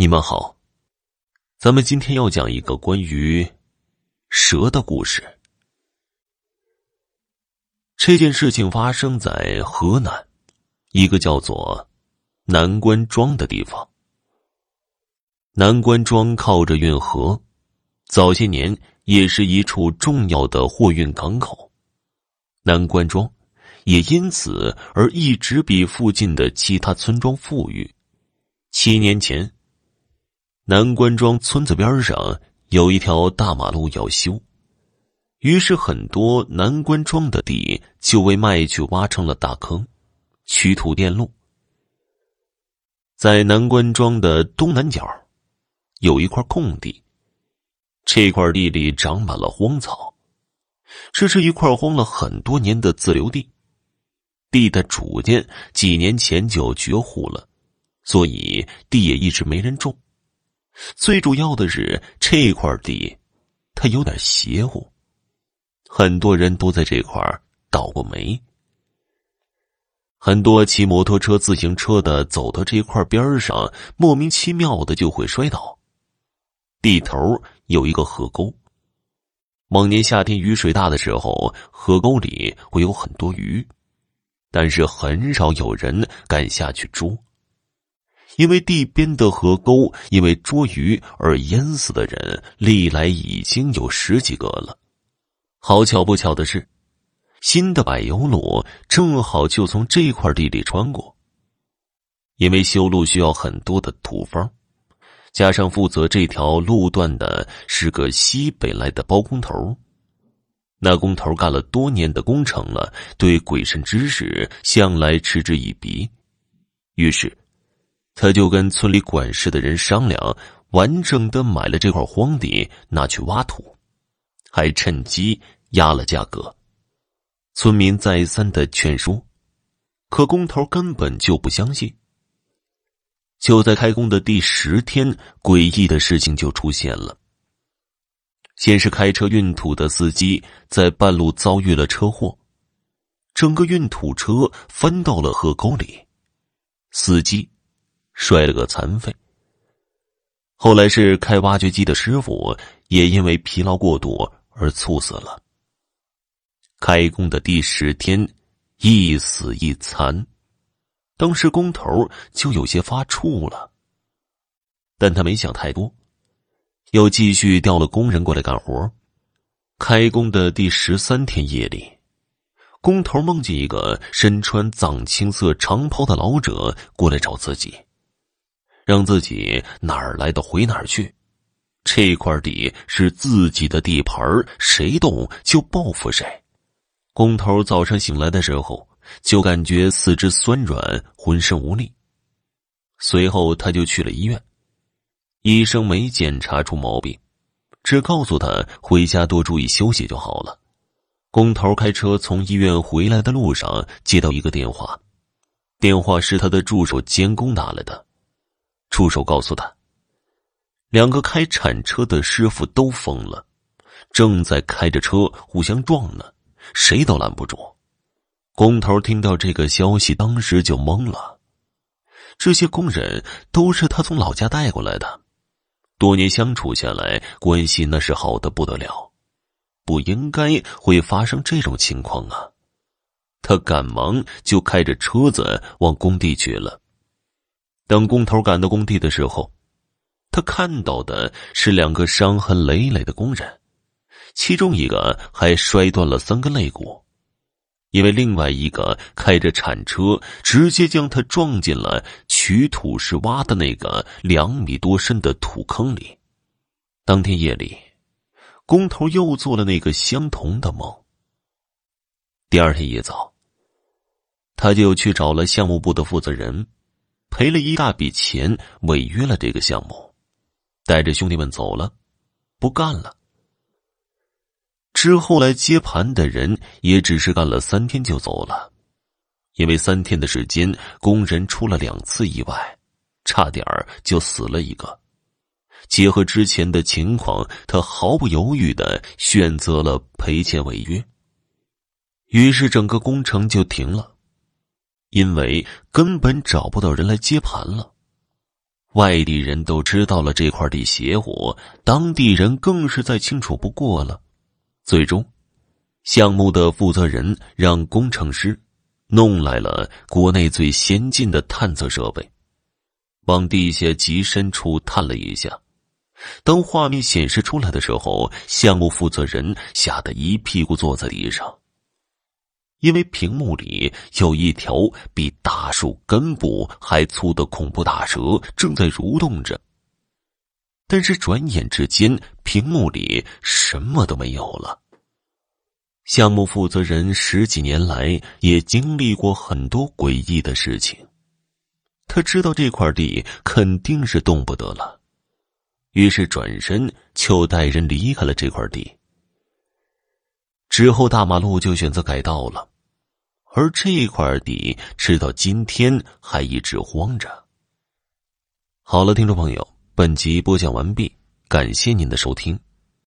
你们好，咱们今天要讲一个关于蛇的故事。这件事情发生在河南一个叫做南关庄的地方。南关庄靠着运河，早些年也是一处重要的货运港口。南关庄也因此而一直比附近的其他村庄富裕。七年前。南关庄村子边上有一条大马路要修，于是很多南关庄的地就为卖去挖成了大坑，取土电路。在南关庄的东南角，有一块空地，这块地里长满了荒草，这是一块荒了很多年的自留地，地的主家几年前就绝户了，所以地也一直没人种。最主要的是这块地，它有点邪乎，很多人都在这块倒过霉。很多骑摩托车、自行车的走到这块边上，莫名其妙的就会摔倒。地头有一个河沟，往年夏天雨水大的时候，河沟里会有很多鱼，但是很少有人敢下去捉。因为地边的河沟因为捉鱼而淹死的人，历来已经有十几个了。好巧不巧的是，新的柏油路正好就从这块地里穿过。因为修路需要很多的土方，加上负责这条路段的是个西北来的包工头，那工头干了多年的工程了，对鬼神知识向来嗤之以鼻，于是。他就跟村里管事的人商量，完整的买了这块荒地，拿去挖土，还趁机压了价格。村民再三的劝说，可工头根本就不相信。就在开工的第十天，诡异的事情就出现了。先是开车运土的司机在半路遭遇了车祸，整个运土车翻到了河沟里，司机。摔了个残废。后来是开挖掘机的师傅也因为疲劳过度而猝死了。开工的第十天，一死一残，当时工头就有些发怵了。但他没想太多，又继续调了工人过来干活。开工的第十三天夜里，工头梦见一个身穿藏青色长袍的老者过来找自己。让自己哪儿来的回哪儿去，这块地是自己的地盘谁动就报复谁。工头早上醒来的时候，就感觉四肢酸软，浑身无力。随后他就去了医院，医生没检查出毛病，只告诉他回家多注意休息就好了。工头开车从医院回来的路上，接到一个电话，电话是他的助手监工打来的。助手告诉他，两个开铲车的师傅都疯了，正在开着车互相撞呢，谁都拦不住。工头听到这个消息，当时就懵了。这些工人都是他从老家带过来的，多年相处下来，关系那是好的不得了，不应该会发生这种情况啊！他赶忙就开着车子往工地去了。等工头赶到工地的时候，他看到的是两个伤痕累累的工人，其中一个还摔断了三根肋骨，因为另外一个开着铲车直接将他撞进了取土时挖的那个两米多深的土坑里。当天夜里，工头又做了那个相同的梦。第二天一早，他就去找了项目部的负责人。赔了一大笔钱，违约了这个项目，带着兄弟们走了，不干了。之后来接盘的人也只是干了三天就走了，因为三天的时间，工人出了两次意外，差点就死了一个。结合之前的情况，他毫不犹豫的选择了赔钱违约，于是整个工程就停了。因为根本找不到人来接盘了，外地人都知道了这块地邪乎，当地人更是再清楚不过了。最终，项目的负责人让工程师弄来了国内最先进的探测设备，往地下极深处探了一下。当画面显示出来的时候，项目负责人吓得一屁股坐在地上。因为屏幕里有一条比大树根部还粗的恐怖大蛇正在蠕动着，但是转眼之间，屏幕里什么都没有了。项目负责人十几年来也经历过很多诡异的事情，他知道这块地肯定是动不得了，于是转身就带人离开了这块地。之后，大马路就选择改道了。而这块地直到今天还一直荒着。好了，听众朋友，本集播讲完毕，感谢您的收听。